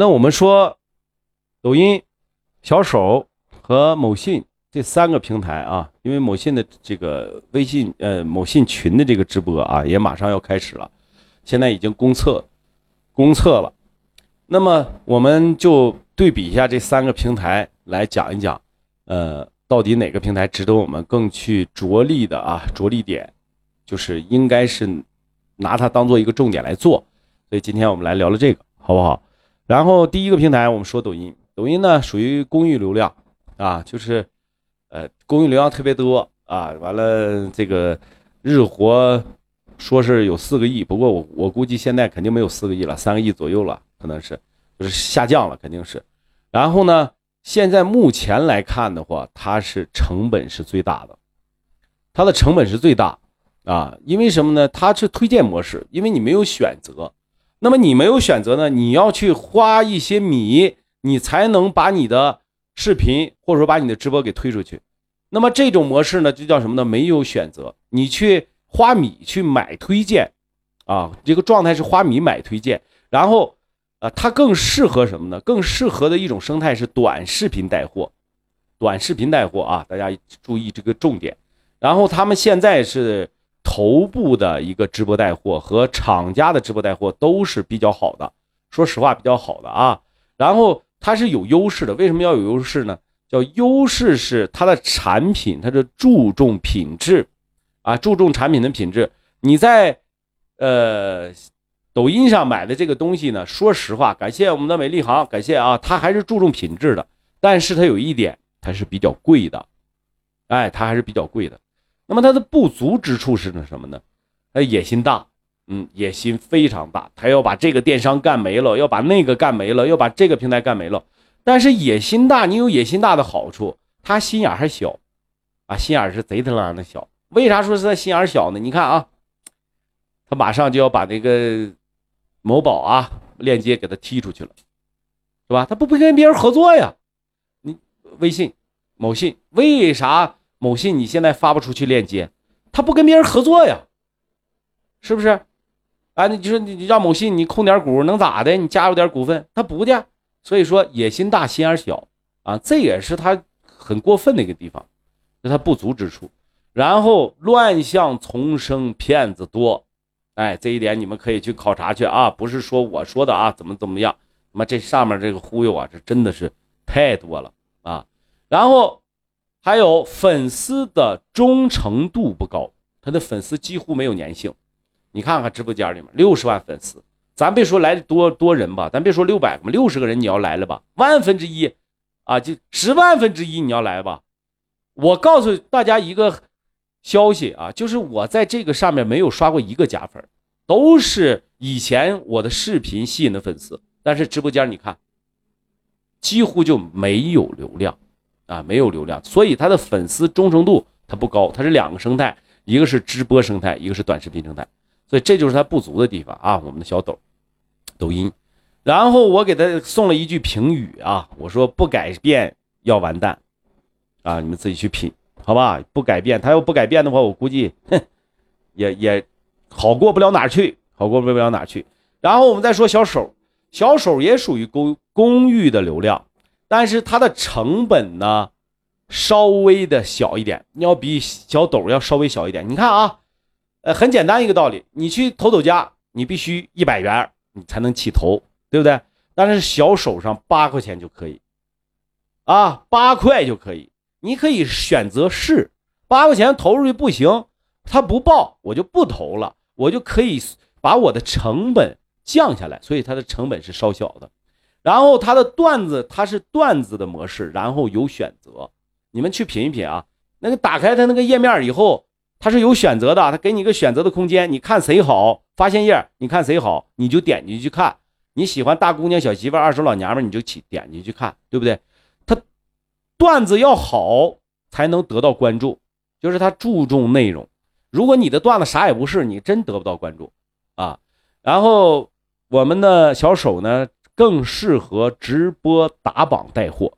那我们说，抖音、小手和某信这三个平台啊，因为某信的这个微信呃某信群的这个直播啊，也马上要开始了，现在已经公测公测了。那么我们就对比一下这三个平台来讲一讲，呃，到底哪个平台值得我们更去着力的啊？着力点就是应该是拿它当做一个重点来做。所以今天我们来聊聊这个，好不好？然后第一个平台，我们说抖音。抖音呢属于公域流量啊，就是呃公域流量特别多啊。完了，这个日活说是有四个亿，不过我我估计现在肯定没有四个亿了，三个亿左右了，可能是就是下降了，肯定是。然后呢，现在目前来看的话，它是成本是最大的，它的成本是最大啊，因为什么呢？它是推荐模式，因为你没有选择。那么你没有选择呢？你要去花一些米，你才能把你的视频或者说把你的直播给推出去。那么这种模式呢，就叫什么呢？没有选择，你去花米去买推荐，啊，这个状态是花米买推荐。然后，啊，它更适合什么呢？更适合的一种生态是短视频带货，短视频带货啊，大家注意这个重点。然后他们现在是。头部的一个直播带货和厂家的直播带货都是比较好的，说实话比较好的啊。然后它是有优势的，为什么要有优势呢？叫优势是它的产品，它是注重品质啊，注重产品的品质。你在呃抖音上买的这个东西呢，说实话，感谢我们的美丽行，感谢啊，它还是注重品质的。但是它有一点，它是比较贵的，哎，它还是比较贵的。那么他的不足之处是什么呢？他野心大，嗯，野心非常大，他要把这个电商干没了，要把那个干没了，要把这个平台干没了。但是野心大，你有野心大的好处，他心眼还小，啊，心眼是贼他妈的小。为啥说是他心眼小呢？你看啊，他马上就要把那个某宝啊链接给他踢出去了，是吧？他不不跟别人合作呀？你微信、某信为啥？某信你现在发不出去链接，他不跟别人合作呀，是不是？啊，你就说你让某信你控点股能咋的？你加入点股份，他不的。所以说野心大心眼小啊，这也是他很过分的一个地方，是他不足之处。然后乱象丛生，骗子多，哎，这一点你们可以去考察去啊，不是说我说的啊，怎么怎么样？那么这上面这个忽悠啊，这真的是太多了啊。然后。还有粉丝的忠诚度不高，他的粉丝几乎没有粘性。你看看直播间里面六十万粉丝，咱别说来的多多人吧，咱别说六百个嘛，六十个人你要来了吧，万分之一啊，就十万分之一你要来吧。我告诉大家一个消息啊，就是我在这个上面没有刷过一个假粉，都是以前我的视频吸引的粉丝，但是直播间你看，几乎就没有流量。啊，没有流量，所以他的粉丝忠诚度他不高，他是两个生态，一个是直播生态，一个是短视频生态，所以这就是他不足的地方啊。我们的小抖，抖音，然后我给他送了一句评语啊，我说不改变要完蛋，啊，你们自己去品，好吧？不改变，他要不改变的话，我估计，哼，也也好过不了哪去，好过不了哪去。然后我们再说小手，小手也属于公公寓的流量。但是它的成本呢，稍微的小一点，要比小抖要稍微小一点。你看啊，呃，很简单一个道理，你去投抖家，你必须一百元你才能起头，对不对？但是小手上八块钱就可以，啊，八块就可以，你可以选择试，八块钱投入去不行，他不报我就不投了，我就可以把我的成本降下来，所以它的成本是稍小的。然后他的段子，他是段子的模式，然后有选择，你们去品一品啊。那个打开他那个页面以后，他是有选择的，他给你一个选择的空间，你看谁好，发现页，你看谁好，你就点进去看。你喜欢大姑娘、小媳妇、二手老娘们，你就起点进去看，对不对？他段子要好才能得到关注，就是他注重内容。如果你的段子啥也不是，你真得不到关注啊。然后我们的小手呢？更适合直播打榜带货，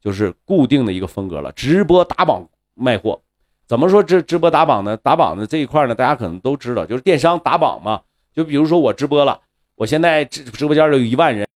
就是固定的一个风格了。直播打榜卖货，怎么说直直播打榜呢？打榜的这一块呢，大家可能都知道，就是电商打榜嘛。就比如说我直播了，我现在直直播间有一万人。